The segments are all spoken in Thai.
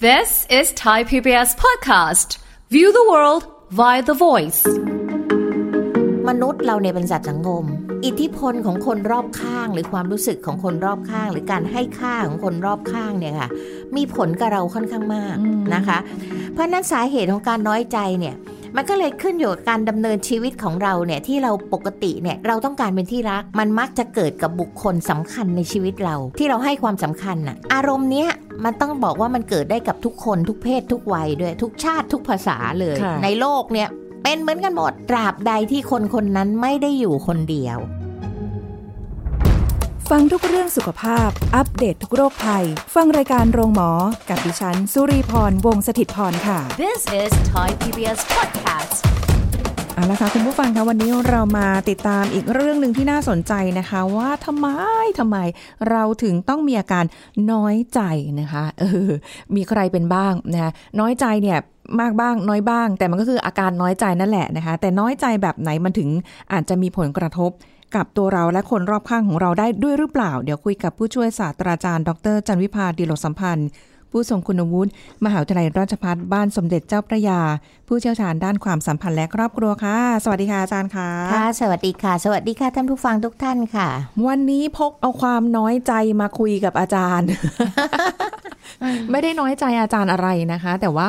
This is Thai PBS podcast. View the world via the voice. มนุษย์เราเนี่ยเป็นสัตว์สังคม อิทธิพลของคนรอบข้าง หรือความรู้สึกของคนรอบข้าง หรือการให้ค่าของคนรอบข้างเนี่ยค่ะ มีผลกับเราค่อนข้างมากนะคะ เพราะฉะนั้นสาเหตุของการน้อยใจเนี่ย มันก็เลยขึ้นอยู่กับการดำเนินชีวิตของเราเนี่ยที่เราปกติเนี่ยเราต้องการเป็นที่รัก มันมักจะเกิดกับบุคคลสำคัญในชีวิตเรา ที่เราให้ความสำคัญน่ะอารมณ์เนี้ยมันต้องบอกว่ามันเกิดได้กับทุกคนทุกเพศทุกวัยด้วย ทุกชาติทุกภาษาเลยค่ะในโลกเนี่ยเป็นเหมือนกันหมดตราบใดที่คนคนนั้นไม่ได้อยู่คนเดียว ฟังทุกเรื่องสุขภาพ อัปเดตททุกโรคภัย ฟังรายการโรงหมอ กับดิฉัน สุรีพร วงศิตพรค่ะ This is Thai PBS podcast. เอาละค่ะคุณผู้ฟังคะวันนี้เรามาติดตามอีกเรื่องหนึ่งที่น่าสนใจนะคะ ว่าทำไมทำไมเราถึงต้องมีอาการน้อยใจนะคะเออมีใครเป็นบ้างนะคะน้อยใจเนี่ยมากบ้างน้อยบ้าง แต่มันก็คืออาการน้อยใจนั่นแหละนะคะ แต่น้อยใจแบบไหนมันถึงอาจจะมีผลกระทบ กับตัวเราและคนรอบข้างของเราได้ด้วยหรือเปล่า เดี๋ยวคุยกับผู้ช่วยศาสตราจารย์ ดร จันวิพาดีโลกสัมพันธ์ ผู้ทรงคุณวุฒิมหาวิทยาลัยราชภัฏบ้านสมเด็จเจ้าพระยา ผู้เชี่ยวชาญด้านความสัมพันธ์และครอบครัวค่ะ สวัสดีค่ะอาจารย์ค่ะค่ะ สวัสดีค่ะ สวัสดีค่ะท่านผู้ฟังทุกท่านค่ะ วันนี้พกเอาความน้อยใจมาคุยกับอาจารย์ ไม่ได้น้อยใจอาจารย์อะไรนะคะ แต่ว่า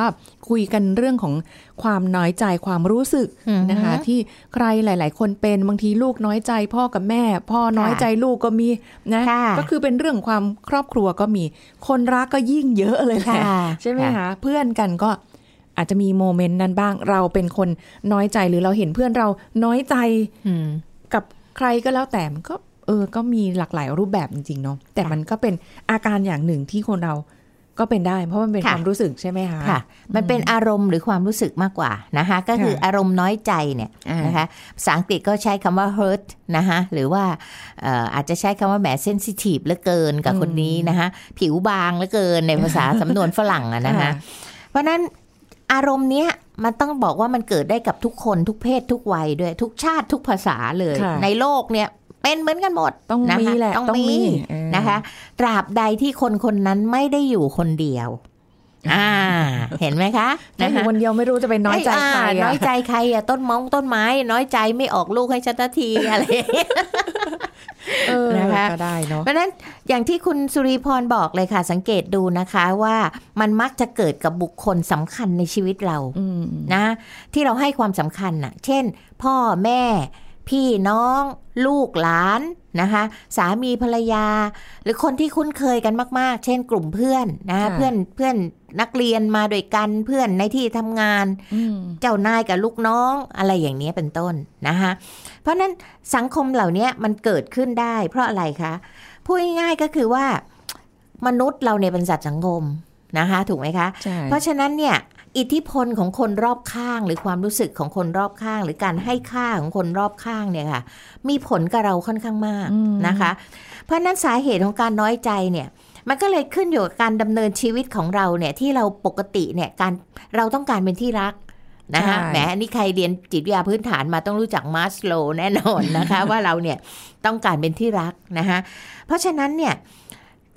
คุยกันเรื่องของความน้อยใจความรู้สึกอือฮึนะคะ ที่ใครหลาย ๆ คนเป็นบางทีลูกน้อยใจ พ่อกับแม่ พ่อน้อยใจลูกก็มีนะค่ะก็คือเป็นเรื่องความครอบครัวก็มี คนรักก็ยิ่งเยอะเลยแหละค่ะใช่ไหมค่ะคะเพื่อนกันก็อาจจะมีโมเมนต์นั้นบ้าง เราเป็นคนน้อยใจหรือเราเห็นเพื่อนเราน้อยใจอืมกับใครก็แล้วแต่มันก็เออ ก็มีหลากหลายรูปแบบจริง ๆ เนาะแต่ค่ะมันก็เป็นอาการอย่างหนึ่งที่คนเรา ก็เป็นได้เพราะมันเป็นค่ะความรู้สึกใช่ไหมคะค่ะ มันเป็นอารมณ์หรือความรู้สึกมากกว่านะคะ ก็คือค่ะอารมณ์น้อยใจเนี่ยอ่านนะคะภาษาอังกฤษก็ใช้คำว่า hurt นะคะหรือว่าเอ่ออาจจะใช้คำว่าแหม sensitive เหลือเกินกับคนนี้นะคะผิวบางเหลือเกินในภาษาสำนวนฝรั่งอะนะคะเพราะฉะนั้นอารมณ์เนี้ยมันต้องบอกว่ามันเกิดได้กับทุกคนทุกเพศทุกวัยด้วย ทุกชาติทุกภาษาเลยค่ะในโลกเนี่ย เป็นเหมือนกันหมดต้องนคมีแหละต้องต้องมีมีเออนะคะ ตราบใดที่คนคนนั้นไม่ได้อยู่คนเดียวอ่า เห็นไหมคะถ้าอยู่คะคนเดียวไม่รู้จะไปน้อยใจใครอ่าอะน้อยใจใครอะต้นมงต้นไม้ น้อยใจไม่ออกลูกให้ฉันสักทีอะไรอย่างเงี้ยเออนะคะก็ได้เนาะเพราะฉะนั้นอย่างที่คุณสุริพรบอกเลยค่ะ สังเกตดูนะคะว่ามันมักจะเกิดกับบุคคลสำคัญในชีวิตเราอืมนะ ที่เราให้ความสำคัญน่ะเช่น พ่อแม่ พี่น้อง ลูกหลานนะคะ สามีภรรยา หรือคนที่คุ้นเคยกันมาก ๆ เช่นกลุ่มเพื่อนนะคะเพื่อนเพื่อนนักเรียนมาด้วยกันเพื่อนในที่ทำงานอืมเจ้านายกับลูกน้องอะไรอย่างนี้เป็นต้นนะคะเพราะฉะนั้นสังคมเหล่านี้มันเกิดขึ้นได้ เพราะอะไรคะพูดง่ายๆก็คือว่ามนุษย์เราเนี่ยเป็นสัตว์สังคมนะคะ ถูกไหมคะใช่เพราะฉะนั้นเนี่ย อิทธิพลของคนรอบข้าง หรือความรู้สึกของคนรอบข้าง หรือการให้ค่าของคนรอบข้างเนี่ยค่ะ มีผลกับเราค่อนข้างมากนะคะ เพราะฉะนั้นสาเหตุของการน้อยใจเนี่ยมันก็เลยขึ้นอยู่กับการดำเนินชีวิตของเราเนี่ยที่เราปกติเนี่ยการเราต้องการเป็นที่รักนะคะใช่แหมอันนี้ใครเรียนจิตวิทยาพื้นฐานมาต้องรู้จักมาสโลแน่นอนนะคะ ว่าเราเนี่ยต้องการเป็นที่รักนะคะเพราะฉะนั้นเนี่ย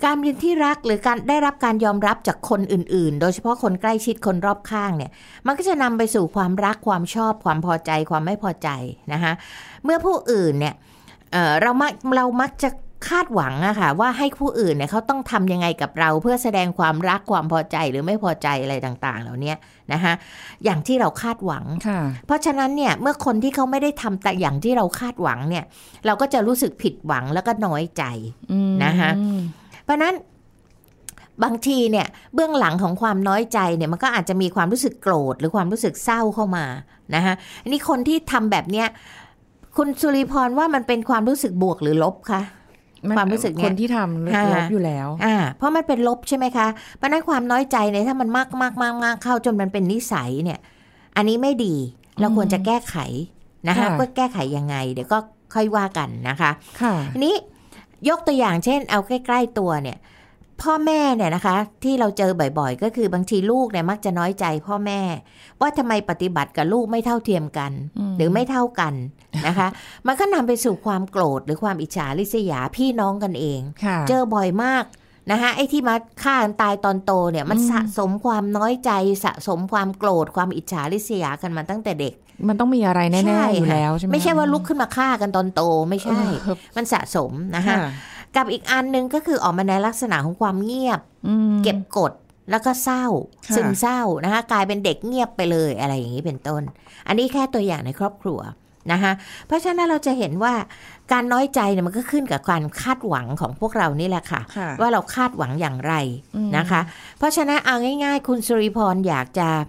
การเป็นที่รักหรือการได้รับการยอมรับจากคนอื่น ๆ โดยเฉพาะคนใกล้ชิดคนรอบข้างเนี่ย มันก็จะนำไปสู่ความรักความชอบความพอใจความไม่พอใจนะคะเมื่อผู้อื่นเนี่ยเอ่อเรามักเรามักจะคาดหวังอะค่ะว่าให้ผู้อื่นเนี่ยเขาต้องทำยังไงกับเราเพื่อแสดงความรักความพอใจหรือไม่พอใจอะไรต่าง ๆ เหล่านี้นะคะอย่างที่เราคาดหวังค่ะเพราะฉะนั้นเนี่ยเมื่อคนที่เขาไม่ได้ทำแต่อย่างที่เราคาดหวังเนี่ย เราก็จะรู้สึกผิดหวังแล้วก็น้อยใจอืมนะคะ เพราะฉะนั้นบางทีเนี่ยเบื้องหลังของความน้อยใจเนี่ยมันก็อาจจะมีความรู้สึกโกรธหรือความรู้สึกเศร้าเข้ามานะคะอันนี้คนที่ทำแบบเนี้ยคุณสุริพรว่ามันเป็นความรู้สึกบวกหรือลบคะความรู้สึกเนี่ยคนที่ทำค่ะลบอยู่แล้ว อ่า เพราะมันเป็นลบใช่ไหมคะเพราะฉะนั้นความน้อยใจเนี่ยถ้ามันมากมากมากมากเข้าจนมันเป็นนิสัยเนี่ย อันนี้ไม่ดีเราควรจะแก้ไขนะคะค่ะก็แก้ไขยังไง เดี๋ยวก็ค่อยว่ากันนะคะ ค่ะทีนี้ ยกตัวอย่างเช่น เอาใกล้ ๆตัวเนี่ย พ่อแม่เนี่ยนะคะ ที่เราเจอบ่อยๆ ก็คือบางทีลูกเนี่ยมักจะน้อยใจ พ่อแม่ ว่าทำไมปฏิบัติกับลูกไม่เท่าเทียมกัน หรือไม่เท่ากันนะคะ มันก็นำไปสู่ความโกรธหรือความอิจฉาริษยาพี่น้องกันเองค่ะเจอบ่อยมากนะคะไอ้ที่มาฆ่ากันตายตอนโตเนี่ยมันอืมสะสมความน้อยใจสะสมความโกรธความอิจฉาริษยากันมาตั้งแต่เด็ก มันต้องมีอะไรแน่ใช่ๆอยู่ค่ะแล้วใช่ไหมไม่ใช่ว่าลุกขึ้นมาฆ่ากันตอนโตไม่ใช่เออมันสะสมนะคะค่ะกับอีกอันหนึงก็คือออกมาในลักษณะของความเงียบอืมเก็บกดแล้วก็เศร้าค่ะซึมเศร้านะคะกลายเป็นเด็กเงียบไปเลยอะไรอย่างนี้เป็นต้น อันนี้แค่ตัวอย่างในครอบครัวนะคะเพราะฉะนั้นเราจะเห็นว่าการน้อยใจเนี่ยมันก็ขึ้นกับการคาดหวังของพวกเรานี่แหละค่ะค่ะว่าเราคาดหวังอย่างไรอืมนะคะ เพราะฉะนั้นเอาง่าย ๆ คุณสุริพรอยากจะเอ่อ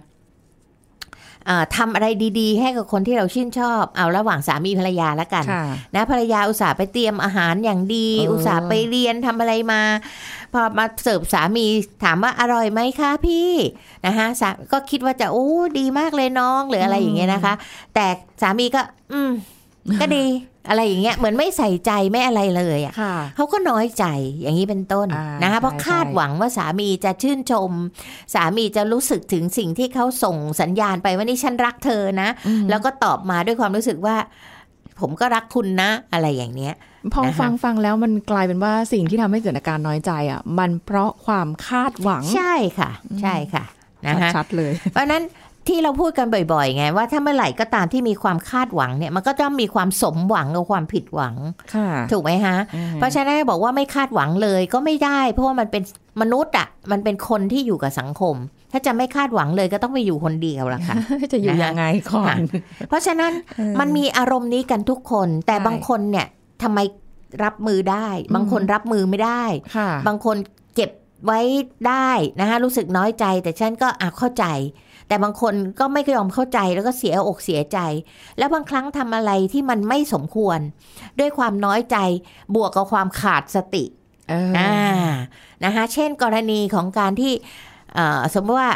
ทำอะไรดีๆ ให้กับคนที่เราชื่นชอบ เอาระหว่างสามีภรรยาแล้วกันค่ะนะภรรยาอุตส่าห์ไปเตรียมอาหารอย่างดีเอออุอุตส่าห์ไปเรียนทำอะไรมา พอมาเสิร์ฟสามีถามว่าอร่อยไหมคะพี่นะคะสาก็คิดว่าจะโอ้ดีมากเลยน้องหรืออะไรอย่างเงี้ยนะคะ แต่สามีก็ อืม ก็ดีอะไรอย่างเงี้ยเหมือนไม่ใส่ใจไม่อะไรเลยอะค่ะเขาก็น้อยใจอย่างนี้เป็นต้นอ่านะคะใช่เพราะคาดหวังว่าสามีจะชื่นชม สามีจะรู้สึกถึงสิ่งที่เขาส่งสัญญาณไปว่านี่ฉันรักเธอนะอืมแล้วก็ตอบมาด้วยความรู้สึกว่า ผมก็รักคุณนะ อะไรอย่างเนี้ยพอนะคะฟังฟังแล้วมันกลายเป็นว่าสิ่งที่ทำให้เกิดอาการน้อยใจอะมันเพราะความคาดหวังใช่ค่ะ ใช่ค่ะนะคะชัดๆเลย เพราะฉะนั้น ที่เราพูดกันบ่อยๆไงว่าถ้าเมื่อไหร่ก็ตามที่มีความคาดหวังเนี่ยมันก็ต้องมีความสมหวังกับความผิดหวังค่ะถูกไหมฮะอืมเพราะฉะนั้นบอกว่าไม่คาดหวังเลยก็ไม่ได้ เพราะว่ามันเป็นมนุษย์อะมันเป็นคนที่อยู่กับสังคม ถ้าจะไม่คาดหวังเลยก็ต้องไปอยู่คนเดียวละค่ะจะอยู่นะคะยังไงก่อนเพราะฉะนั้นเออมันมีอารมณ์นี้กันทุกคน แต่ใช่บางคนเนี่ยทำไมรับมือได้ บางคนรับมือไม่ได้ค่ะบางคนเก็บไว้ได้นะคะรู้สึกน้อยใจ แต่ฉันก็อะเข้าใจ แต่บางคนก็ไม่ยอมเข้าใจแล้วก็เสียอกเสียใจ แล้วบางครั้งทำอะไรที่มันไม่สมควร ด้วยความน้อยใจบวกกับความขาดสติเอออ่านะคะเช่นกรณีของการที่เอ่อสมมติว่า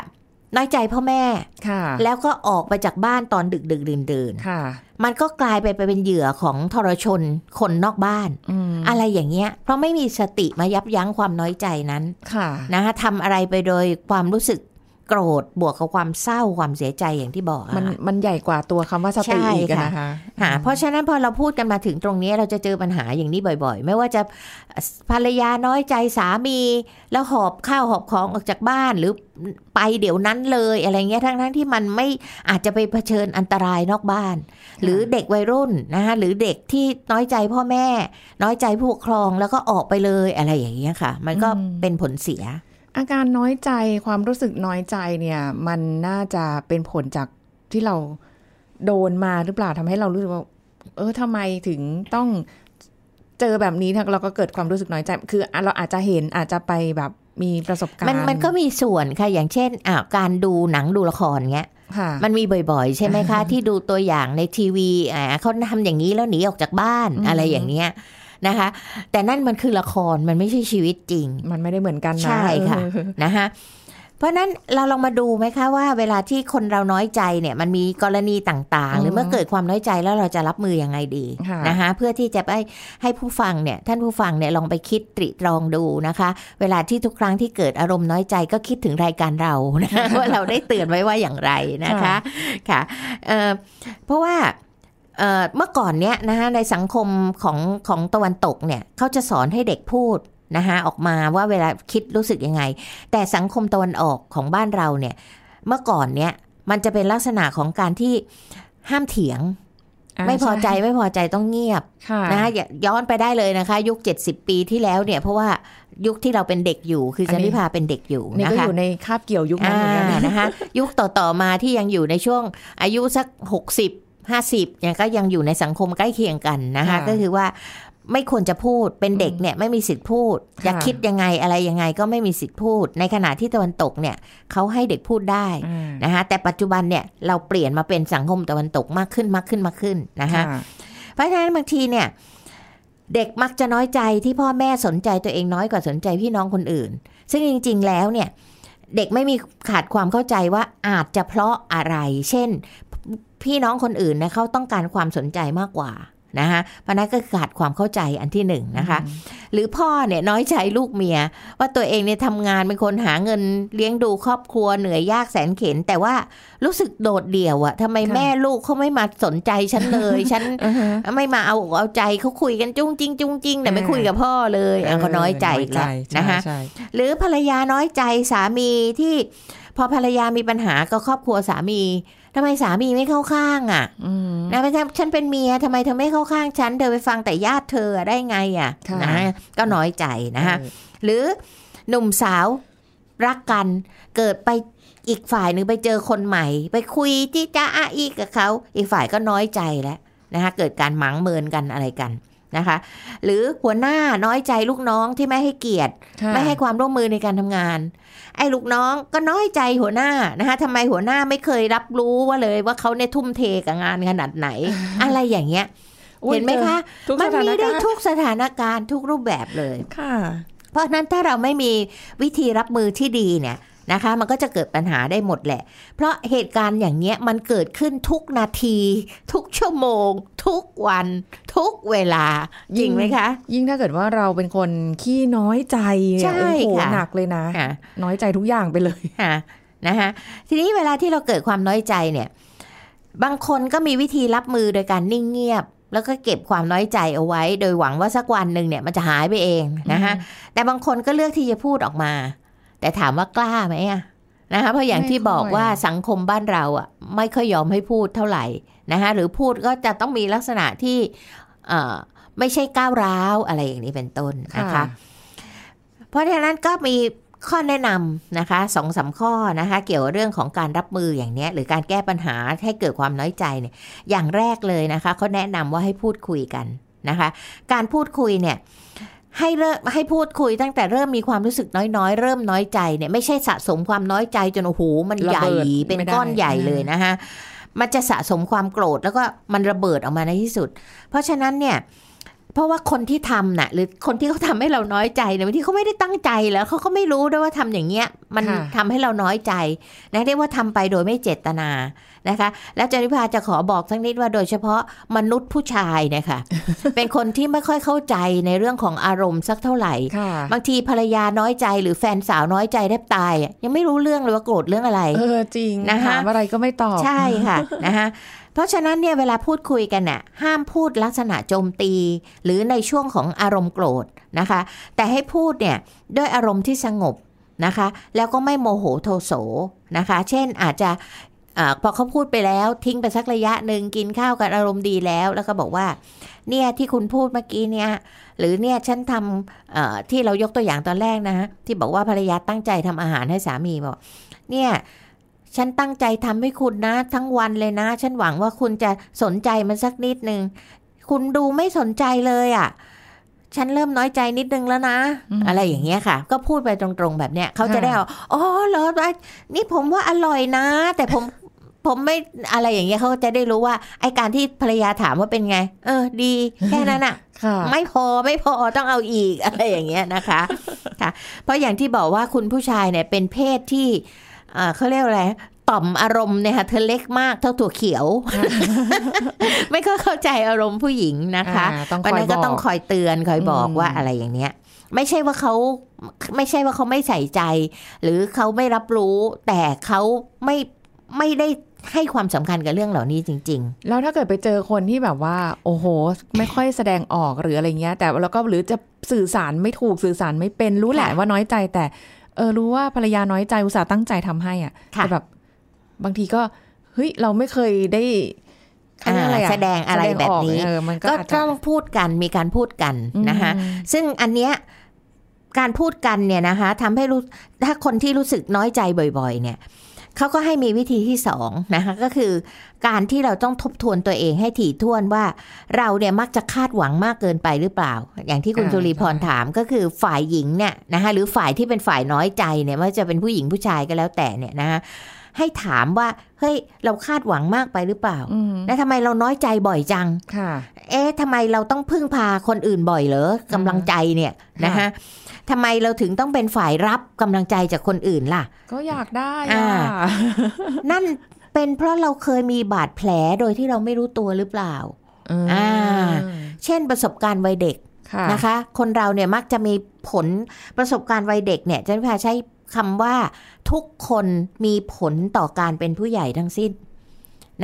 น้อยใจพ่อแม่ค่ะแล้วก็ออกไปจากบ้านตอนดึกดึกดื่นดื่นๆค่ะมันก็กลายไปไปเป็นเหยื่อของทรชนคนนอกบ้านอืมอะไรอย่างเงี้ย เพราะไม่มีสติมายับยั้งความน้อยใจนั้น ค่ะ นะคะทำอะไรไปโดยความรู้สึก โกรธบวกกับความเศร้าความเสียใจอย่างที่บอกอะมันค่ะมันใหญ่กว่าตัวคำว่าสใช่ติอีกอะค่ะนะคะค่ะเพราะฉะนั้นพอเราพูดกันมาถึงตรงนี้เราจะเจอปัญหาอย่างนี้บ่อย ๆ ไม่ว่าจะภรรยาน้อยใจสามี แล้วหอบข้าวหอบของออกจากบ้านหรือไปเดี๋ยวนั้นเลยอะไรเงี้ยทั้งๆที่มันไม่อาจจะไปเผชิญอันตรายนอกบ้าน หรือเด็กวัยรุ่นนะคะหรือเด็กที่น้อยใจพ่อแม่ น้อยใจผู้ปกครองแล้วก็ออกไปเลยอะไรอย่างเงี้ยค่ะ มันก็อืมเป็นผลเสีย อาการน้อยใจความรู้สึกน้อยใจเนี่ยมันน่าจะเป็นผลจากที่เราโดนมาหรือเปล่าทำให้เรารู้สึกว่า เออทำไมถึงต้องเจอแบบนี้เราก็เกิดความรู้สึกน้อยใจ คืออะเราอาจจะเห็นอาจจะไปแบบมีประสบการณ์ มันมันก็มีส่วนค่ะอย่างเช่นอ่าการดูหนังดูละครเงี้ยค่ะมันมีบ่อย ๆ ใช่ไหมคะ ที่ดูตัวอย่างในทีวีอ่าเขาทำอย่างนี้แล้วหนีออกจากบ้านอืมอะไรอย่างเงี้ย นะคะ แต่นั่นมันคือละครมันไม่ใช่ชีวิตจริง มันไม่ได้เหมือนกันนะใช่ค่ะเออนะคะเพราะฉะนั้นเราลองมาดูไหมคะว่าเวลาที่คนเราน้อยใจเนี่ยมันมีกรณีต่างๆ หรือเมื่อเกิดความน้อยใจแล้วเราจะรับมือยังไงดีค่ะนะคะเพื่อที่จะไปให้ผู้ฟังเนี่ยท่านผู้ฟังเนี่ยลองไปคิดตริตรองดูนะคะ เวลาที่ทุกครั้งที่เกิดอารมณ์น้อยใจก็คิดถึงรายการเรานะคะว่าเราได้เตือนไว้ว่าอย่างไรนะคะค่ะเอ่อเพราะว่า เอ่อเมื่อก่อนเนี้ยนะคะในสังคมของของตะวันตกเนี่ยเขาจะสอนให้เด็กพูดนะคะออกมาว่าเวลาคิดรู้สึกยังไง แต่สังคมตะวันออกของบ้านเราเนี่ย เมื่อก่อนเนี่ยมันจะเป็นลักษณะของการที่ห้ามเถียงาไม่พอใจช่ไม่พอใจต้องเงียบค่ะนะคะอย่าย้อนไปได้เลยนะคะ ยุค70ปีที่แล้วเนี่ยเพราะว่ายุคที่เราเป็นเด็กอยู่คืออัจันนนี้ทิพาเป็นเด็กอยู่นี่นะก็คะอยู่ในคาบเกี่ยวยุคนั้นอ่าเหมือนกันนะนะคะ ยุคต่อๆมาที่ยังอยู่ในช่วงอายุสัก60 50เนี่ยก็ยังอยู่ในสังคมใกล้เคียงกันนะคะค่ะก็คือว่าไม่ควรจะพูดเป็นเด็กเนี่ยไม่มีสิทธิ์พูดค่ะอยากคิดยังไงอะไรยังไงก็ไม่มีสิทธิ์พูด ในขณะที่ตะวันตกเนี่ยเขาให้เด็กพูดได้อ่านะคะแต่ปัจจุบันเนี่ยเราเปลี่ยนมาเป็นสังคมตะวันตกมากขึ้นมากขึ้นมากขึ้นนะคะค่ะเพราะฉะนั้นบางทีเนี่ยเด็กมักจะน้อยใจที่พ่อแม่สนใจตัวเองน้อยกว่าสนใจพี่น้องคนอื่น ซึ่งจริง ๆ แล้วเนี่ยเด็กไม่มีขาดความเข้าใจว่าอาจจะเพราะอะไร เช่น พี่น้องคนอื่นเนี่ยเขาต้องการความสนใจมากกว่านะคะเพราะนั้นก็ขาดความเข้าใจอันที่หนึ่งนะคะ หรือพ่อเนี่ยน้อยใจลูกเมีย ว่าตัวเองเนี่ยทำงานเป็นคนหาเงินเลี้ยงดูครอบครัวเหนื่อยยากแสนเข็น แต่ว่ารู้สึกโดดเดี่ยวอะทำไมค่ะแม่ลูกเขาไม่มาสนใจฉันเลย ฉันอือฮะไม่มาเอาอกเอาใจเขาคุยกันจุ้งจริงจุ้งจริงแต่ไม่อ่าคุยกับพ่อเลยอะเขาน้อยใจอีกแล้วน้อยใจนะคะใช่หรือภรรยาน้อยใจสามีที่พอภรรยามีปัญหากับครอบครัวสามี ทำไมสามีไม่เข้าข้างอะอืมนะไม่ใช่ฉันเป็นเมียทำไมเธอไม่เข้าข้างฉันเธอไปฟังแต่ญาติเธอได้ไงอะค่ะนะก็น้อยใจนะคะเออหรือหนุ่มสาวรักกันเกิดไปอีกฝ่ายหนึ่งไปเจอคนใหม่ ไปคุยที่จ้าอาอีกับเขา อีกฝ่ายก็น้อยใจแล้วนะคะเกิดการหมังเมินกันอะไรกัน นะคะ หรือหัวหน้าน้อยใจลูกน้องที่ไม่ให้เกียรติค่ะไม่ให้ความร่วมมือในการทำงาน ไอ้ลูกน้องก็น้อยใจหัวหน้านะคะทำไมหัวหน้าไม่เคยรับรู้ว่าเลยว่าเขาเนี่ยทุ่มเทกับงานขนาดไหน อะไรอย่างเงี้ยอุ๊ยเห็นไหมคะทุกมัสถานมีได้การณ์ทุกสถานการณ์ทุกรูปแบบเลยค่ะ เพราะฉะนั้นถ้าเราไม่มีวิธีรับมือที่ดีเนี่ย นะคะ มันก็จะเกิดปัญหาได้หมดแหละ เพราะเหตุการณ์อย่างเงี้ยมันเกิดขึ้นทุกนาที ทุกชั่วโมง ทุกวัน ทุกเวลาจริงไหมคะ ยิ่งถ้าเกิดว่าเราเป็นคนขี้น้อยใจเนี่ยใช่โอ้โหค่ะหนักเลยนะค่ะน้อยใจทุกอย่างไปเลยค่ะนะคะทีนี้เวลาที่เราเกิดความน้อยใจเนี่ย บางคนก็มีวิธีรับมือโดยการนิ่งเงียบแล้วก็เก็บความน้อยใจเอาไว้ โดยหวังว่าสักวันหนึ่งเนี่ยมันจะหายไปเองนะคะแต่บางคนก็เลือกที่จะพูดออกมา แต่ถามว่ากล้าไหมอะนะคะเพราะอย่างที่ไม่ค่อยบอกว่าสังคมบ้านเราอะไม่ค่อยยอมให้พูดเท่าไหร่นะคะหรือพูดก็จะต้องมีลักษณะที่เอ่อไม่ใช่ก้าวร้าวอะไรอย่างนี้เป็นต้นนะคะ เพราะฉะนั้นก็มีข้อแนะนำนะคะสองสามข้อนะคะ เกี่ยวกับเรื่องของการรับมืออย่างเนี้ยหรือการแก้ปัญหาให้เกิดความน้อยใจเนี่ย อย่างแรกเลยนะคะเขาแนะนำว่าให้พูดคุยกันนะคะ การพูดคุยเนี่ย ให้เริ่มให้พูดคุยตั้งแต่เริ่มมีความรู้สึกน้อยๆ เริ่มน้อยใจเนี่ยไม่ใช่สะสมความน้อยใจจนโอ้โหมันใหญ่ระเบิดเป็นไม่ได้ก้อนใหญ่เลยนะคะมันจะสะสมความโกรธแล้วก็มันระเบิดออกมาในที่สุด เพราะฉะนั้นเนี่ยเพราะว่าคนที่ทำน่ะหรือคนที่เขาทำให้เราน้อยใจเนี่ยบางทีเขาไม่ได้ตั้งใจแล้วเขาก็ไม่รู้ด้วยว่าทำอย่างเงี้ย มันค่ะทำให้เราน้อยใจนะเรียกว่าทำไปโดยไม่เจตนานะคะ แล้วจาริพาจะขอบอกสักนิดว่าโดยเฉพาะมนุษย์ผู้ชายเนยคะเป็นคนที่ไม่ค่อยเข้าใจในเรื่องของอารมณ์สักเท่าไหร่ค่ะบางทีภรรยาน้อยใจหรือแฟนสาวน้อยใจแทบตายอะยังไม่รู้เรื่องเลยว่าโกรธเรื่องอะไร เออจริงนะคะถามอะไรก็ไม่ตอบ ใช่ค่ะนะคะเพราะฉะนั้นเนี่ยเวลาพูดคุยกันน่ะห้ามพูดลักษณะโจมตี หรือในช่วงของอารมณ์โกรธนะคะ แต่ให้พูดเนี่ยด้วยอารมณ์ที่สงบ นะคะ แล้วก็ไม่โมโหโทโสนะคะ เช่นอาจจะอาพอเขาพูดไปแล้วทิ้งไปสักระยะหนึ่งกินข้าวกันอารมณ์ดีแล้ว แล้วก็บอกว่า เนี่ยที่คุณพูดเมื่อกี้เนี่ยหรือเนี่ยฉันทำที่เรายกตัวอย่างตอนแรกนะฮะที่บอกว่าภรรยาตั้งใจทำอาหารให้สามีบอกเนี่ยฉันตั้งใจทำให้คุณนะ ทั้งวันเลยนะ ฉันหวังว่าคุณจะสนใจมันสักนิดนึงคุณดูไม่สนใจเลยอะ่ะ ฉันเริ่มน้อยใจนิดนึงแล้วนะอืมอะไรอย่างเงี้ยค่ะ ก็พูดไปตรงๆแบบเนี้ยเขาจะค่ะได้เอาอ๋อเหรอนี่ผมว่าอร่อยนะ แต่ผมผมไม่อะไรอย่างเงี้ยเขาจะได้รู้ว่าไอการที่ภรรยาถามว่าเป็นไง เออ ดีแค่นั้นอะค่ะไม่พอไม่พอต้องเอาอีกอะไรอย่างเงี้ยนะคะค่ะ เพราะอย่างที่บอกว่าคุณผู้ชายเนี่ยเป็นเพศที่เอ่อเขาเรียกว่าอะไร ต่อมอารมณ์เนี่ยค่ะเธอเล็กมากเท่าถั่วเขียว ไม่ก็เข้าใจอารมณ์ผู้หญิงนะคะอ่าต้องวันคอยนั้นก็บต้องอกคอยเตือนคอยบอกอืมว่าอะไรอย่างเนี้ย ไม่ใช่ว่าเขาไม่ใช่ว่าเขาไม่ใส่ใจ หรือเขาไม่รับรู้ แต่เขาไม่ไม่ได้ให้ความสำคัญกับเรื่องเหล่านี้จริงแล้วถ้าเกิดไปเจอคนที่แบบว่า โอ้โห ไม่ค่อยแสดงออกหรืออะไรเงี้ย แต่แล้วก็หรือจะสื่อสารไม่ถูกสื่อสารไม่เป็นรู้แหละค่ะว่าน้อยใจแต่เออรู้ว่าภรรยาน้อยใจอุตส่าห์ตั้งใจทำให้อะค่ะแต่แบบ บางทีก็เฮ้ยเราไม่เคยได้เขาเรียกอะไรอ่าอะแสดงอะไรแบบนี้แสดงออกเออมันๆก็ก็อาจจะต้องพูดกันมีการพูดกันนะคะอืมซึ่งอันเนี้ยการพูดกันเนี่ยนะคะทำให้รู้ถ้าคนที่รู้สึกน้อยใจบ่อย ๆ เนี่ยเขาก็ให้มีวิธีที่สองนะคะก็คือการที่เราต้องทบทวนตัวเองให้ถี่ถ้วนว่า เราเนี่ยมักจะคาดหวังมากเกินไปหรือเปล่า อย่างที่คุณอ่าจุลีพรใช่ถามก็คือฝ่ายหญิงเนี่ยนะคะหรือฝ่ายที่เป็นฝ่ายน้อยใจเนี่ยไม่ว่าจะเป็นผู้หญิงผู้ชายก็แล้วแต่เนี่ยนะคะ ให้ถามว่า เฮ้ย เราคาดหวังมากไปหรือเปล่าอืมแล้วทำไมเราน้อยใจบ่อยจังค่ะเอ๊ะทำไมเราต้องพึ่งพาคนอื่นบ่อยเหรอกำลังใจเนี่ยนะคะทำไมเราถึงต้องเป็นฝ่ายรับกำลังใจจากคนอื่นล่ะ ก็อยากได้อ่าอะนั่นเป็นเพราะเราเคยมีบาดแผลโดยที่เราไม่รู้ตัวหรือเปล่าอ่า เช่นประสบการณ์วัยเด็กค่ะนะคะ คนเราเนี่ยมักจะมีผลประสบการณ์วัยเด็กเนี่ยจะพาใช้ คำว่าทุกคนมีผลต่อการเป็นผู้ใหญ่ทั้งสิ้น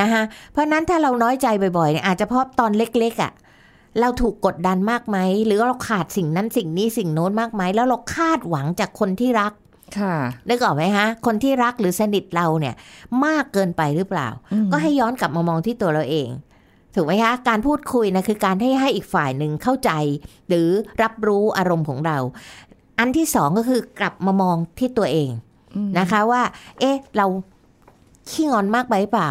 นะคะเพราะฉะนั้นถ้าเราน้อยใจบ่อยๆเนี่ยอาจจะเพราะตอนเล็กๆอะ่ะเราถูกกดดันมากไหม หรือเราขาดสิ่งนั้นสิ่งนี้สิ่งโน้นมากไหม แล้วเราคาดหวังจากคนที่รัก ค่ะนึกออกไหมฮะ คนที่รักหรือสนิทเราเนี่ย มากเกินไปหรือเปล่าอืมก็ให้ย้อนกลับมามองที่ตัวเราเอง ถูกไหมคะ การพูดคุยนะคือการให้ให้อีกฝ่ายหนึ่งเข้าใจ หรือรับรู้อารมณ์ของเรา อันที่สองก็คือกลับมามองที่ตัวเองอืมนะคะว่า เอ๊ะ เราขี้งอนมากไปหรือเปล่า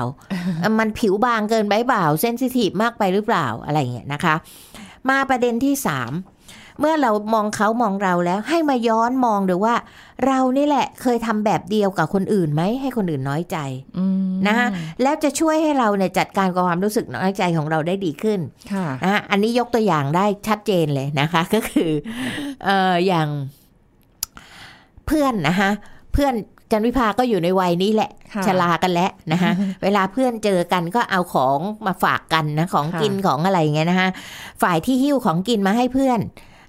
มันผิวบางเกินไปหรือเปล่า เซนซิทีฟมากไปหรือเปล่าอะไรอย่างเงี้ยนะคะ มาประเด็นที่สาม เมื่อเรามองเขามองเราแล้ว ให้มาย้อนมองดูว่า เรานี่แหละเคยทำแบบเดียวกับคนอื่นไหมให้คนอื่นน้อยใจอืมนะคะแล้วจะช่วยให้เราเนี่ยจัดการกับความรู้สึกน้อยใจของเราได้ดีขึ้นค่ะนะฮะอันนี้ยกตัวอย่างได้ชัดเจนเลยนะคะ ก็คือเอ่ออย่างเพื่อนนะคะเพื่อนจันวิภาก็อยู่ในวัยนี้แหละค่ะชรากันแล้วนะคะเวลาเพื่อนเจอกันก็เอาของมาฝากกันนะของค่ะกินของอะไรอย่างเงี้ยนะคะฝ่ายที่หิ้วของกินมาให้เพื่อน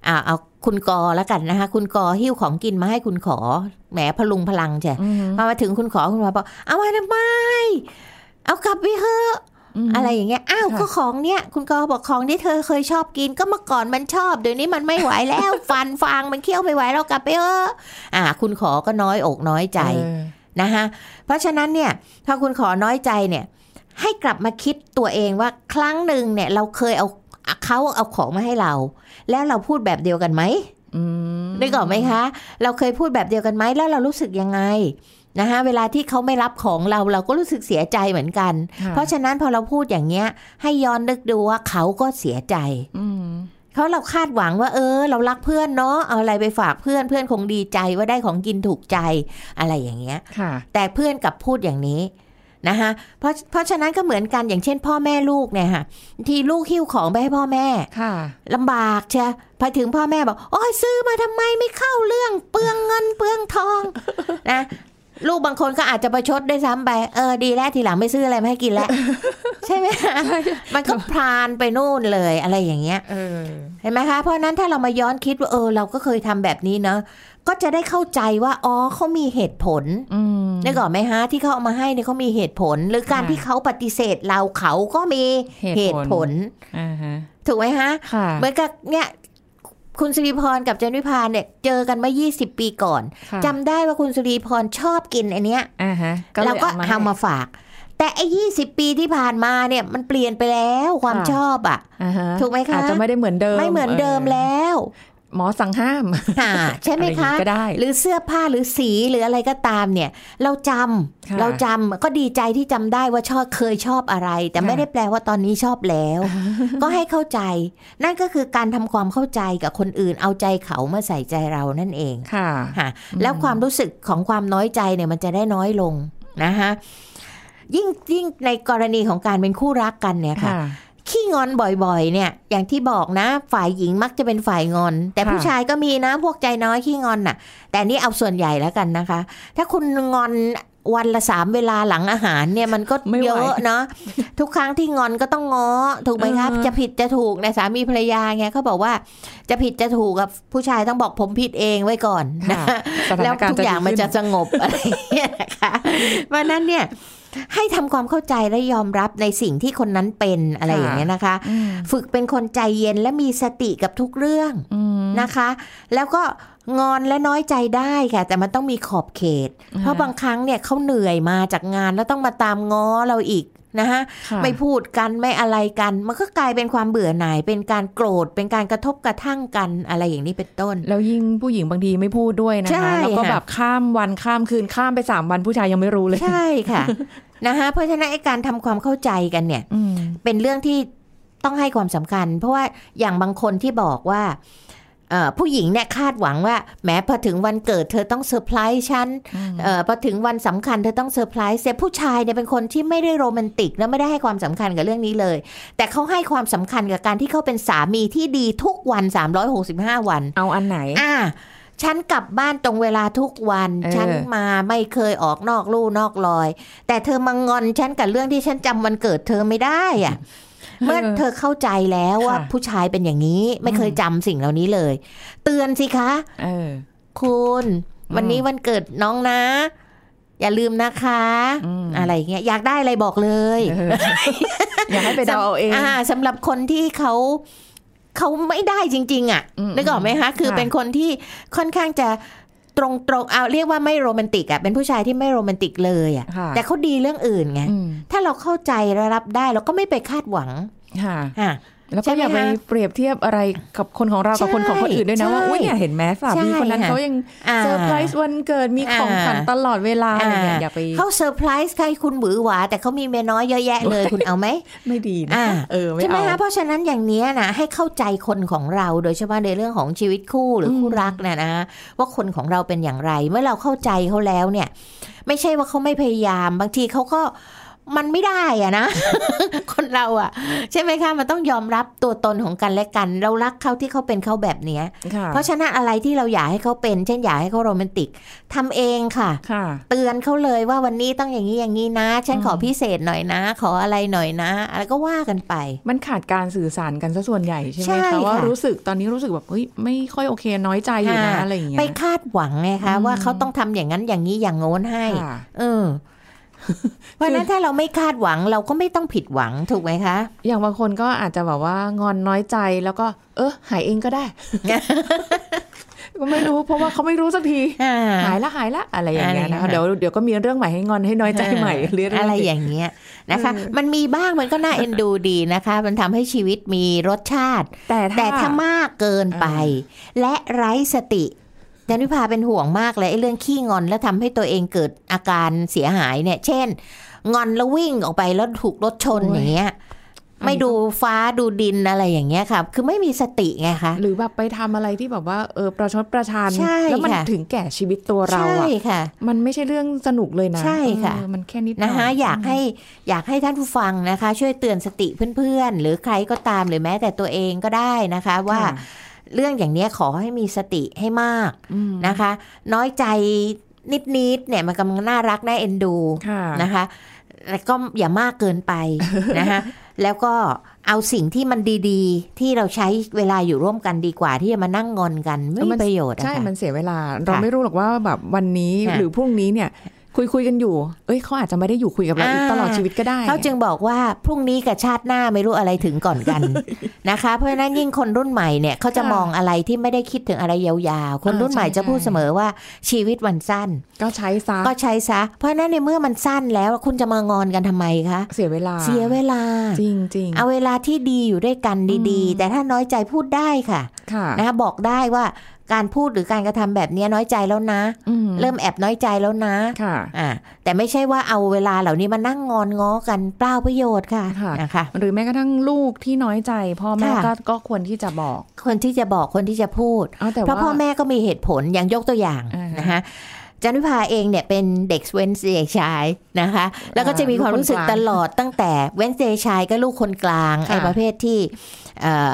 อ่าเอาคุณกอแล้วกันนะคะ คุณกอหิ้วของกินมาให้คุณขอแหมพลุงพลังจ้ะอืมพอมาถึงคุณขอคุณขอบอกเอามาทำไมเอากลับไปเถอะมอะไรอย่างเงี้ย อ้าวค่ะก็ของเนี้ยคุณกอบอกของที่เธอเคยชอบกินก็เมื่อก่อนมันชอบ เดี๋ยวนี้มันไม่ไหวแล้ว ฟันฟางมันเคี้ยวไม่ไหวเรากลับไปเอออ่า คุณขอก็น้อยอกน้อยใจเออนะคะเพราะฉะนั้นเนี่ย ถ้าคุณขอน้อยใจเนี่ย ให้กลับมาคิดตัวเองว่าครั้งหนึ่งเนี่ย เราเคยเอา เขาเอาของมาให้เรา แล้วเราพูดแบบเดียวกันไหมอืมนึกออกไหมคะ เราเคยพูดแบบเดียวกันไหมแล้วเรารู้สึกยังไงนะคะเวลาที่เขาไม่รับของเราเราก็รู้สึกเสียใจเหมือนกันค่ะเพราะฉะนั้นพอเราพูดอย่างเงี้ย ให้ย้อนนึกดูว่าเขาก็เสียใจอืมเพราะเราคาดหวังว่า เออ เรารักเพื่อนเนาะเอาอะไรไปฝากเพื่อนเพื่อนคงดีใจว่าได้ของกินถูกใจอะไรอย่างเงี้ยค่ะแต่เพื่อนกลับพูดอย่างนี้ นะคะเพราะเพราะฉะนั้นก็เหมือนกันอย่างเช่น พ่อแม่ลูกเนี่ยค่ะบางทีลูกหิ้วของไปให้พ่อแม่ค่ะลำบากเชียพอถึงพ่อแม่บอกโอ้ยซื้อมาทำไมไม่เข้าเรื่อง เปลืองเงินเปลืองทองนะ ลูกบางคนก็อาจจะประชดด้วยซ้ำไป เออดีแล้วทีหลังไม่ซื้ออะไรมาให้กินแล้ว ใช่ไหมคะมันก็พรานไปนู่นเลยอะไรอย่างเงี้ยเออเห็นไหมคะ เพราะฉะนั้นถ้าเรามาย้อนคิดว่าเออ เราก็เคยทำแบบนี้เนาะก็จะได้เข้าใจว่าอ๋อเขามีเหตุผลอืมนึกออกไหมฮะ ที่เขาเอามาให้เนี่ยเขามีเหตุผล หรือการค่ะที่เขาปฏิเสธเราเขาก็มีเหเหตุตุผผลลอ่าฮะถูกไหมฮะค่ะเหมือนกับเนี่ย คุณสุริพรกับเจนวิพาเนี่ยเจอกันมา20 ปีก่อนค่ะจำได้ว่าคุณสุริพรชอบกินอันเนี้ยอ่าฮะเราก็ลยเอามาฝาก แต่ไอ้ยี่สิบปีที่ผ่านมาเนี่ยมันเปลี่ยนไปแล้วความชอบอะอ่าฮะถูกไหมคะอาจจะไม่ได้เหมือนเดิม ไม่เหมือนเดิมแล้ว หมอสั่งห้ามอ่าใช่ไหมอะไรอย่างคะนี้ก็ได้ หรือเสื้อผ้าหรือสีหรืออะไรก็ตามเนี่ย เราจำค่ะเราจำก็ดีใจที่จำได้ว่าชอบเคยชอบอะไร แต่ค่ะไม่ได้แปลว่าตอนนี้ชอบแล้ว ก็ให้เข้าใจ นั่นก็คือการทำความเข้าใจกับคนอื่น เอาใจเขามาใส่ใจเรานั่นเองค่ะค่ะ แล้วความรู้สึกของความน้อยใจเนี่ยมันจะได้น้อยลงนะคะยิ่งยิ่งในกรณีของการเป็นคู่รักกันเนี่ยค่ะค่ะ ขี้งอนบ่อยๆ เนี่ย อย่างที่บอกนะ ฝ่ายหญิงมักจะเป็นฝ่ายงอน แต่ค่ะผู้ชายก็มีนะ พวกใจน้อยขี้งอนน่ะ แต่นี่เอาส่วนใหญ่แล้วกันนะคะ ถ้าคุณงอนวันละสามเวลาหลังอาหารเนี่ยมันก็ไม่ไหวเยอะเนาะทุกครั้งที่งอนก็ต้องง้อถูกไหมครับเออจะผิดจะถูกในสามีภรรยาไงเขาบอกว่าจะผิดจะถูกกับผู้ชายต้องบอกผมผิดเองไว้ก่อนนะค่ะสถานแล้วการณ์ทุกอย่างมันจะดีสงบอะไรอย่างเงี้ยนะคะเพราะฉะนั้นเนี่ย ให้ทำความเข้าใจและยอมรับในสิ่งที่คนนั้นเป็นอะไรอย่างเงี้ยนะคะขึ้นอืมฝึกเป็นคนใจเย็นและมีสติกับทุกเรื่องอืมนะคะ แล้วก็งอนและน้อยใจได้ค่ะ แต่มันต้องมีขอบเขตอ่าเพราะบางครั้งเนี่ยเขาเหนื่อยมาจากงานแล้วต้องมาตามง้อเราอีก นะคะค่ะไม่พูดกันไม่อะไรกัน มันก็กลายเป็นความเบื่อหน่าย เป็นการโกรธ เป็นการกระทบกระทั่งกันอะไรอย่างนี้เป็นต้น แล้วยิ่งผู้หญิงบางทีไม่พูดด้วยนะใช่คะแล้วก็ค่ะแบบข้ามวันข้ามคืนข้ามไปสามวันผู้ชายยังไม่รู้เลยใช่ค่ะนะคะเพราะฉะนั้นไอ้การทำความเข้าใจกันเนี่ยอืมเป็นเรื่องที่ต้องให้ความสำคัญ เพราะว่าอย่างบางคนที่บอกว่าเอ่อ ผู้หญิงเนี่ยคาดหวังว่าแหมพอถึงวันเกิดเธอต้องเซอร์ไพรส์ฉันเอ่อพอถึงวันสำคัญเธอต้องเซอร์ไพรส์แต่ผู้ชายเนี่ยเป็นคนที่ไม่ได้โรแมนติกและไม่ได้ให้ความสำคัญกับเรื่องนี้เลย แต่เขาให้ความสำคัญกับการที่เขาเป็นสามีที่ดีทุกวัน 365 วัน เอาอันไหนอ่าฉันกลับบ้านตรงเวลาทุกวันเออฉันมาไม่เคยออกนอกลู่นอกรอย แต่เธอมางอนฉันกับเรื่องที่ฉันจำวันเกิดเธอไม่ได้อะ เมื่อเธอเข้าใจแล้วว่าค่ะผู้ชายเป็นอย่างนี้ไม่เคยจำสิ่งเหล่านี้เลย เตือนสิคะเออคุณอืมวันนี้วันเกิดน้องนะ อย่าลืมนะคะอืมอะไรเงี้ยอยากได้อะไรบอกเลยเอออยากให้ไปเดาเอาเองอ่าสำหรับคนที่เขาเขาไม่ได้จริง ๆ อะอืมนึกออกไหมคะ คือค่ะเป็นคนที่ค่อนข้างจะ ตรงตรงๆเอาเรียกว่าไม่โรแมนติกอะเป็นผู้ชายที่ไม่โรแมนติกเลยอะค่ะแต่เขาดีเรื่องอื่นไงอืมถ้าเราเข้าใจและรับได้เราก็ไม่ไปคาดหวังค่ะอะ แล้วใช่ก็ไหมอย่าไปคะเปรียบเทียบอะไรกับคนของเรากับใช่คนของคนอื่นด้วยนะว่าใช่อุ้ยเนี่ยเห็นไหมสามีใช่คนนั้นค่ะเขายังอ่าเซอร์ไพรส์วันเกิดมีของขวัญอ่าตลอดเวลาอะไรเงี้ยอย่าไปเขาเซอร์ไพรส์ใครคุณหวือหวา แต่เขามีเมียน้อยเยอะแยะเลยคุณเอาไหมไม่ดีนะอ่าเออไม่ใช่ไหมเอาคะเพราะฉะนั้นอย่างเนี้ยนะให้เข้าใจคนของเราโดยเฉพาะในเรื่องของชีวิตคู่หรือคู่รักเนี่ยนะว่าคนของเราเป็นอย่างไร เมื่อเราเข้าใจเขาแล้วเนี่ย ไม่ใช่ว่าเขาไม่พยายามบางทีเขาก็ มันไม่ได้อะนะ คนเราอะใช่ไหมคะ มันต้องยอมรับตัวตนของกันและกัน เรารักเขาที่เขาเป็นเขาแบบเนี้ยค่ะเพราะฉะนั้นอะไรที่เราอยากให้เขาเป็น เช่นอยากให้เขาโรแมนติกทำเองค่ะค่ะ เตือนเขาเลยว่าวันนี้ต้องอย่างนี้อย่างนี้นะ ฉันอืมขอพิเศษหน่อยนะ ขออะไรหน่อยนะอะไรก็ว่ากันไป มันขาดการสื่อสารกันซะส่วนใหญ่ใช่ไหมใช่คะว่าค่ะรู้สึกตอนนี้รู้สึกแบบเฮ้ยไม่ค่อยโอเคน้อยใจอยู่นะค่ะอะไรอย่างเงี้ไปยคาดหวังไงคะอืมว่าเขาต้องทำอย่างนั้นอย่างนี้อย่างโน้นให้ค่ะเออ เพราะฉะนั้นถ้าเราไม่คาดหวังเราก็ไม่ต้องผิดหวังถูกไหมคะ อย่างบางคนก็อาจจะแบบว่างอนน้อยใจแล้วก็ เออหายเองก็ได้ก็ไม่รู้เพราะว่าเขาไม่รู้สักทีอ่าหายละหายละอะไรอย่างเงี้ยนะคะอะไรอย่างเงี้ยเดี๋ยวเดี๋ยวก็มีเรื่องใหม่ให้งอนให้น้อยใจใหม่เรื่อยๆอะไรอย่างเงี้ยนะคะ มันมีบ้างมันก็น่าเอ็นดูดีนะคะ มันทำให้ชีวิตมีรสชาติ แต่ถ้าแต่ถ้ามากเกินไป และไร้สติ จันวิภาเป็นห่วงมากเลยไอ้เรื่องขี้งอนแล้วทำให้ตัวเองเกิดอาการเสียหายเนี่ย เช่น งอนแล้ววิ่งออกไปแล้วถูกรถชนโอ้ยอย่างเงี้ยไม่ดูฟ้าดูดินอะไรอย่างเงี้ยค่ะ คือไม่มีสติไงคะ หรือแบบไปทำอะไรที่แบบว่าเออประชดประชันใช่แล้วมันค่ะถึงแก่ชีวิตตัวเราใช่อะค่ะ มันไม่ใช่เรื่องสนุกเลยนะ ใช่ค่ะเออมันแค่นิดหน่นะคะอยากให้อยากให้ท่านผู้ฟังนะคะ ช่วยเตือนสติเพื่อนๆ หรือใครก็ตามหรือแม้แต่ตัวเองก็ได้นะคะว่าค่ะ เรื่องอย่างเนี้ยขอให้มีสติให้มากอืมนะคะ น้อยใจนิดๆเนี่ยมันกำลังน่ารักน่าเอ็นดูค่ะนะคะแล้วก็อย่ามากเกินไปนะคะแล้วก็เอาสิ่งที่มันดีๆ ที่เราใช้เวลาอยู่ร่วมกันดีกว่า ที่จะมานั่งงอนกันไม่มีประโยชน์อะใช่ค่ะมันเสียเวลา เราไม่รู้หรอกว่าแบบวันนี้ค่ะหรือพรุ่งนี้เนี่ย คุยคุยกันอยู่ เอ้ยเขาอาจจะไม่ได้อยู่คุยกับเราอีกอ่าตลอดชีวิตก็ได้เขาจึงบอกว่าพรุ่งนี้กับชาติหน้าไม่รู้อะไรถึงก่อนกันนะคะ เพราะฉะนั้นยิ่งคนรุ่นใหม่เนี่ยเขาจะมองอะไรที่ไม่ได้คิดถึงอะไรยาวๆ คนรุ่นใหม่จะพูดเสมอว่าชีวิตวันสั้น ก็ใช้ซะก็ใช้ซะ เพราะฉะนั้นในเมื่อมันสั้นแล้วคุณจะมางอนกันทำไมคะเสียเวลาเสียเวลาจริงจริงเอาเวลาที่ดีอยู่ด้วยกันดีๆ แต่ถ้าน้อยใจพูดได้ค่ะค่ะนะคะบอกได้ว่า การพูดหรือการกระทำแบบเนี้ยน้อยใจแล้วนะอืมเริ่มแอบน้อยใจแล้วนะค่ะอ่าแต่ไม่ใช่ว่าเอาเวลาเหล่านี้มานั่งงอนง้อกันเปล่าประโยชน์ค่ะค่ะนะคะหรือแม้กระทั่งลูกที่น้อยใจ พ่อแม่ค่ะก็ก็ควรที่จะบอก คนที่จะบอกคนที่จะพูดเอาแต่เพราะว่าพ่อแม่ก็มีเหตุผลอย่างยกตัวอย่างอ่าฮะนะคะจันวิภาเองเนี่ยเป็นเด็กเวนสเดย์ชายนะคะ แล้วก็จะมีความรู้สึกลูกคนกลางตลอดตั้งแต่เวนสเดย์ชายก็ลูกคนกลางค่ะไอ้ประเภทที่เอ่อ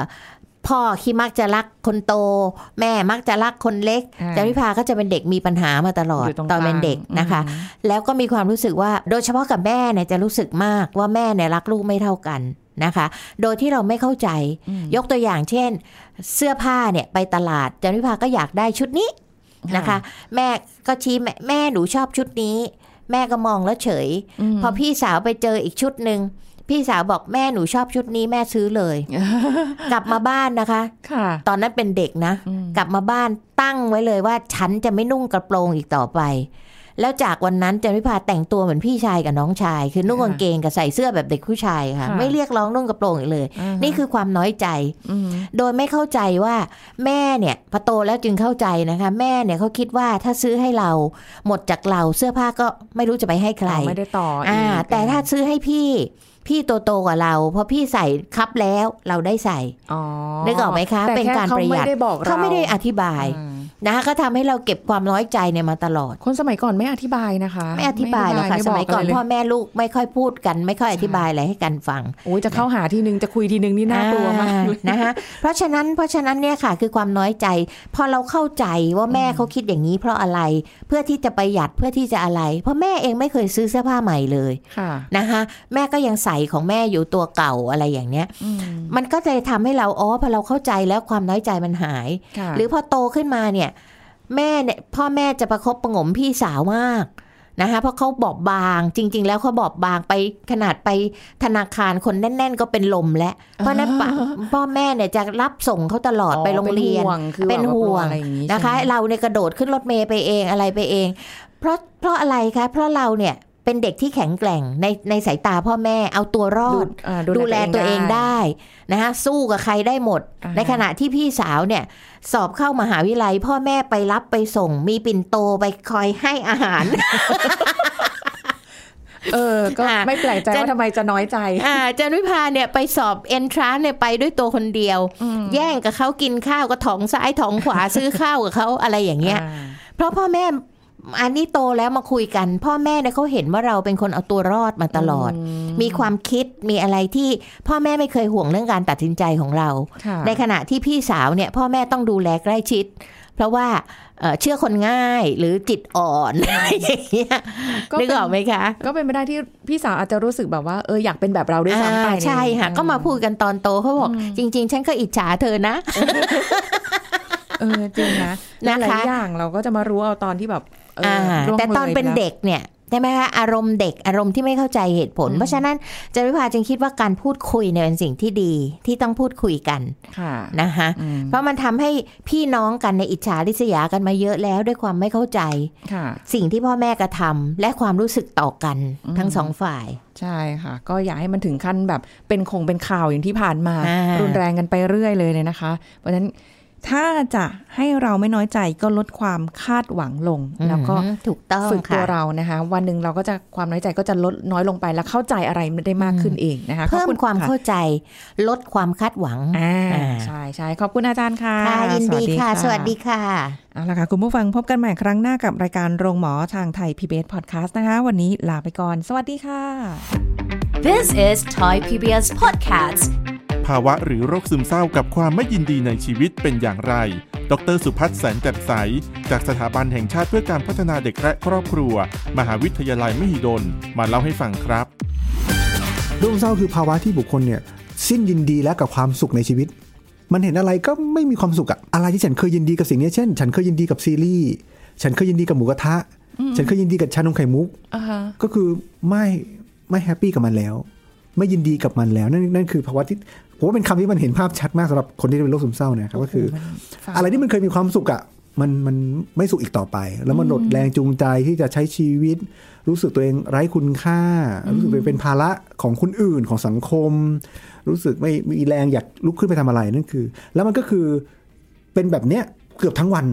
พ่อขี้มักจะรักคนโต แม่มักจะรักคนเล็กอ่าจันวิภาก็จะเป็นเด็กมีปัญหามาตลอดยู่รงตอนเป็นเด็กลางนะคะอืมแล้วก็มีความรู้สึกว่าโดยเฉพาะกับแม่เนี่ยจะรู้สึกมากว่าแม่เนี่ยรักลูกไม่เท่ากันนะคะ โดยที่เราไม่เข้าใจอืมยกตัวอย่างเช่น เสื้อผ้าเนี่ยไปตลาดจันวิภาก็อยากได้ชุดนี้นะคะ แม่ก็ชี้แม่แม่หนูชอบชุดนี้ แม่ก็มองแล้วเฉยมพอพี่สาวไปเจออีกชุดหนึ่ง พี่สาวบอกแม่หนูชอบชุดนี้แม่ซื้อเลย กลับมาบ้านนะคะ ค่ะ ตอนนั้นเป็นเด็กนะอืมกลับมาบ้านตั้งไว้เลยว่าฉันจะไม่นุ่งกระโปรงอีกต่อไป แล้วจากวันนั้นจันวิภาแต่งตัวเหมือนพี่ชายกับน้องชาย คือนุ่งกางเกงกับใส่เสื้อแบบเด็กผู้ชายค่ะค่ะไม่เรียกร้องนุ่งกระโปรงอีกเลยอ่าฮะนี่คือความน้อยใจอืมโดยไม่เข้าใจว่าแม่เนี่ยพอโตแล้วจึงเข้าใจนะคะ แม่เนี่ยเขาคิดว่าถ้าซื้อให้เราหมดจากเราเสื้อผ้าก็ไม่รู้จะไปให้ใครอ๋อไม่ได้ต่ออีกอ่า แต่ถ้าซื้อให้พี่ พี่โตโตๆกว่าเราพอพี่ใส่ครับแล้วเราได้ใส่อ๋อนึกออกไหมคะแต่เป็นแค่การประหยัดเขาไม่ได้บอกเราเขาไม่ได้อธิบายอ่า นะคะก็ทำให้เราเก็บความน้อยใจเนี่ยมาตลอด คนสมัยก่อนไม่อธิบายนะคะ ไม่อธิบายหรอกค่ะไสมัยก่อนบเลพ่อแม่ลูกไม่ค่อยพูดกัน ไม่ค่อยอธิบายอะไรให้กันฟังโอ้ยจะเข้าหาทีนึงจะคุยทีนึงนี่น่ากลัวมากอ่นะคะเพราะฉะนั้นเพราะฉะนั้นเนี่ยค่ะคือความน้อยใจ พอเราเข้าใจว่าแม่เขาคิดอย่างนี้เพราะอะไรเพื่อที่จะประหยัดเพื่อที่จะอะไร เพราะแม่เองไม่เคยซื้อเสื้อผ้าใหม่เลยค่ะนะคะแม่ก็ยังใส่ของแม่อยู่ตัวเก่าอะไรอย่างเนี้ยอืมมันก็จะทำให้เราอ๋อพอเราเข้าใจแล้วความน้อยใจมันหายค่ะหรือพอโตขึ้นมาเนี่ย แม่เนี่ยพ่อแม่จะประคบประหงมพี่สาวมากนะคะเพราะเขาบอบบางจริง ๆ แล้วเขาบอบบางไปขนาดไปธนาคารคนแน่น ๆ ก็เป็นลมแล้วเพราะฉะนั้นปะพ่อแม่เนี่ยจะรับส่งเขาตลอดไปโรงเรียนป็ห่วงคือเป็นแบบห่วงอะไรอย่างงี้นะคะใช่ไหมเราเนี่ยกระโดดขึ้นรถเมย์ไปเองอะไรไปเอง เพราะเพราะอะไรคะเพราะเราเนี่ย เป็นเด็กที่แข็งแกร่งในในสายตาพ่อแม่เอาตัวรอดอ่าดูแลตัวเองได้นะคะสู้กับใครได้หมดอ่าในขณะที่พี่สาวเนี่ยสอบเข้ามหาวิทยาลัย พ่อแม่ไปรับไปส่ง มีปิ่นโตไปคอยให้อาหารเออ ก็อ่าไม่แปลกใจจะว่าทำไมจะน้อยใจ อ่าจันวิพาเนี่ยไปสอบเอนทรานเนี่ยไปด้วยตัวคนเดียว แย่งกับเขากินข้าวก็ถองซ้ายถองขวาซื้อข้าวกับเขาอะไรอย่างเงี้ยอ่าเพราะพ่อแม่ อันนี้โตแล้วมาคุยกัน พ่อแม่เนี่ยเขาเห็นว่าเราเป็นคนเอาตัวรอดมาตลอด มีความคิดมีอะไรที่พ่อแม่ไม่เคยห่วงเรื่องการตัดสินใจของเราค่ะในขณะที่พี่สาวเนี่ย พ่อแม่ต้องดูแลใกล้ชิด เพราะว่าเอ่อเชื่อคนง่ายหรือจิตอ่อนอะไรอย่างเงี้ยก็นึกเป็นออกไหมคะ ก็เป็นไปได้ที่พี่สาวอาจจะรู้สึกแบบว่าเอออยากเป็นแบบเราด้วยซ้ำไปอ่าใช่ค่ะ ก็มาพูดกันตอนโตเขาบอกจริง ๆ ฉันก็อิจฉาเธอนะเออจริงนะนะคะหลายๆอย่างเราก็จะมารู้เอาตอนที่แบบเอออ่าล่วง แต่ตอนลยเป็นไแล้วเด็กเนี่ยใช่ไหมคะอารมณ์เด็กอารมณ์ที่ไม่เข้าใจเหตุผล เพราะฉะนั้นจาริพาจึงคิดว่าการพูดคุยเนี่ยเป็นสิ่งที่ดีที่ต้องพูดคุยกันค่ะนะคะอืมเพราะมันทำให้พี่น้องกันในยอิจฉาริษยากันมาเยอะแล้วด้วยความไม่เข้าใจค่ะสิ่งที่พ่อแม่กระทำและความรู้สึกต่อกันทั้งสองฝ่ายใช่ค่ะ ก็อยากให้มันถึงขั้นแบบเป็นคงเป็นข่าวอย่างที่ผ่านมาอ่ารุนแรงกันไปเรื่อยเลยเลยนะคะ เพราะฉะนั้น ถ้าจะให้เราไม่น้อยใจก็ลดความคาดหวังลง แล้วก็อืมถูกต้องฝึกตัวค่ะเรานะคะ วันหนึ่งเราก็จะความน้อยใจก็จะลดน้อยลงไปแล้วเข้าใจอะไรได้มากขึ้นเองนะคะเพิ่มขอบณความะเข้าใจ ลดความคาดหวังอ่าอ่าใช่ใช่ขอบคุณอาจารย์ค่ะค่ะยินดีค่ะ สวัสดีค่ะเอาละค่ะ คุณผู้ฟังพบกันใหม่ครั้งหน้ากับรายการโรงหมอทางไทย PBS Podcast นะคะ วันนี้ลาไปก่อน สวัสดีค่ะ This is Thai PBS Podcast ภาวะหรือโรคซึมเศร้ากับความไม่ยินดีในชีวิตเป็นอย่างไร ดรสุพัฒน์แสนแจ่มใส จากสถาบันแห่งชาติเพื่อการพัฒนาเด็กและครอบครัว มหาวิทยาลัยมหิดล มาเล่าให้ฟังครับ โรคซึมเศร้าคือภาวะที่บุคคลเนี่ยสิ้นยินดีแล้วกับความสุขในชีวิต มันเห็นอะไรก็ไม่มีความสุขอะอะไรที่ฉันเคยยินดีกับสิ่งนี้เช่น ฉันเคยยินดีกับซีรีส์ ฉันเคยยินดีกับหมูกระทะ ฉันเคยยินดีกับชานมไข่มุกอ่าฮะก็คือไม่ไม่แฮปปี้กับมันแล้ว ไม่ยินดีกับมันแล้ว นั่นนั่นคือภาวะที่ ผมว่าเป็นคำที่มันเห็นภาพชัดมากสำหรับคนที่เป็นโรคซึมเศร้านะครับก็คือฟังอะไรที่มันเคยมีความสุขอะมันมันไม่สุขอีกต่อไป แล้วมันหมดแรงจูงใจที่จะใช้ชีวิต รู้สึกตัวเองไร้คุณค่า รู้สึกตัวเองเป็นภาระของคนอื่นของสังคม รู้สึกไม่มีแรงอยากลุกขึ้นไปทำอะไรนั่นคือ แล้วมันก็คือเป็นแบบเนี้ยเกือบทั้งวัน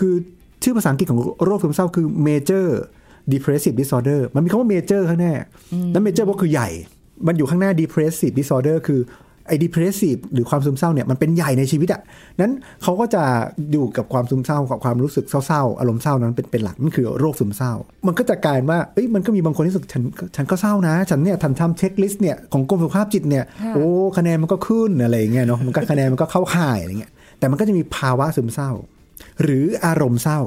คือชื่อภาษาอังกฤษของโรคซึมเศร้าคือ major depressive disorder มันมีคำว่า major ข้างหน้าแล้ว major ก็คือใหญ่ มันอยู่ข้างหน้า depressive disorder คือ ไอ้ depressive หรือความซึมเศร้าเนี่ยมันเป็นใหญ่ในชีวิตอะนั้นเขาก็จะอยู่กับความซึมเศร้ากับความรู้สึกเศร้าๆอารมณ์เศร้านั้นเป็นเป็นหลักนั่นคือโรคซึมเศร้า มันก็จะกลายว่าเอ้ยมันก็มีบางคนที่รู้สึกฉันฉันก็เศร้านะ ฉันเนี่ยทันทำเช็คลิสต์เนี่ยของกรมสุขภาพจิตเนี่ยโอ้คะแนนมันก็ขึ้นอะไรอย่างเงี้ยเนาะมันก็คะแนนมันก็เข้าข่ายอะไรเงี้ยแต่มันก็จะมีภาวะซึมเศร้า หรืออารมณ์เศร้า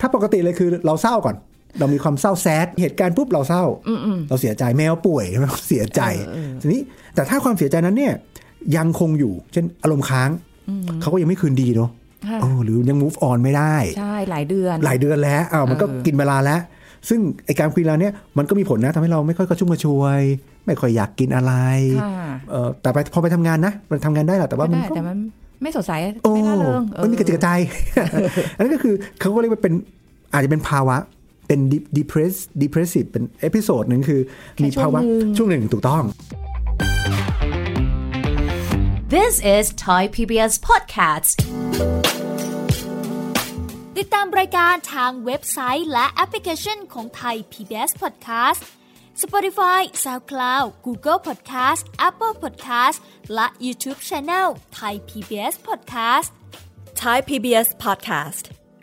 ถ้าปกติเลยคือเราเศร้าก่อน เรามีความเศร้าแซดเหตุการณ์ปุ๊บเราเศร้า เราเสียใจแมวป่วยเราเสียใจทีนี้แต่ถ้าความเสียใจนั้นเนี่ยยังคงอยู่ เช่นอารมณ์ค้างเขาก็ยังไม่คืนดีเนาะค่ะโอ้หรือยัง move on ไม่ได้ ใช่ หลายเดือน หลายเดือนแล้วอ้าวมันก็เออกินเวลาแล้ว ซึ่งไอการคุยเวลาเนี้ยมันก็มีผลนะทำให้เราไม่ค่อยกระชุ่มกระชวย ไม่ค่อยอยากกินอะไรค่ะเออแต่ไปพอไปทำงานนะ มันทำงานได้แหละแต่ว่าก็มันได้ก็แต่มันไม่สดใสโอ้ไม่ล่าเริงเออไม่มีกระจิกกระใจอันนั้นก็คือเขาก็เรียกว่าเป็นอาจจะเป็นภาวะ เป็น depress depressive เป็น episode หนึ่งคือ มีภาวะช่วงหนึ่งถูกต้อง This is Thai PBS Podcast ติดตามรายการทางเว็บไซต์และแอปพลิเคชันของไทย PBS Podcast Spotify SoundCloud Google Podcast Apple Podcast และ YouTube Channel Thai PBS Podcast Thai PBS Podcast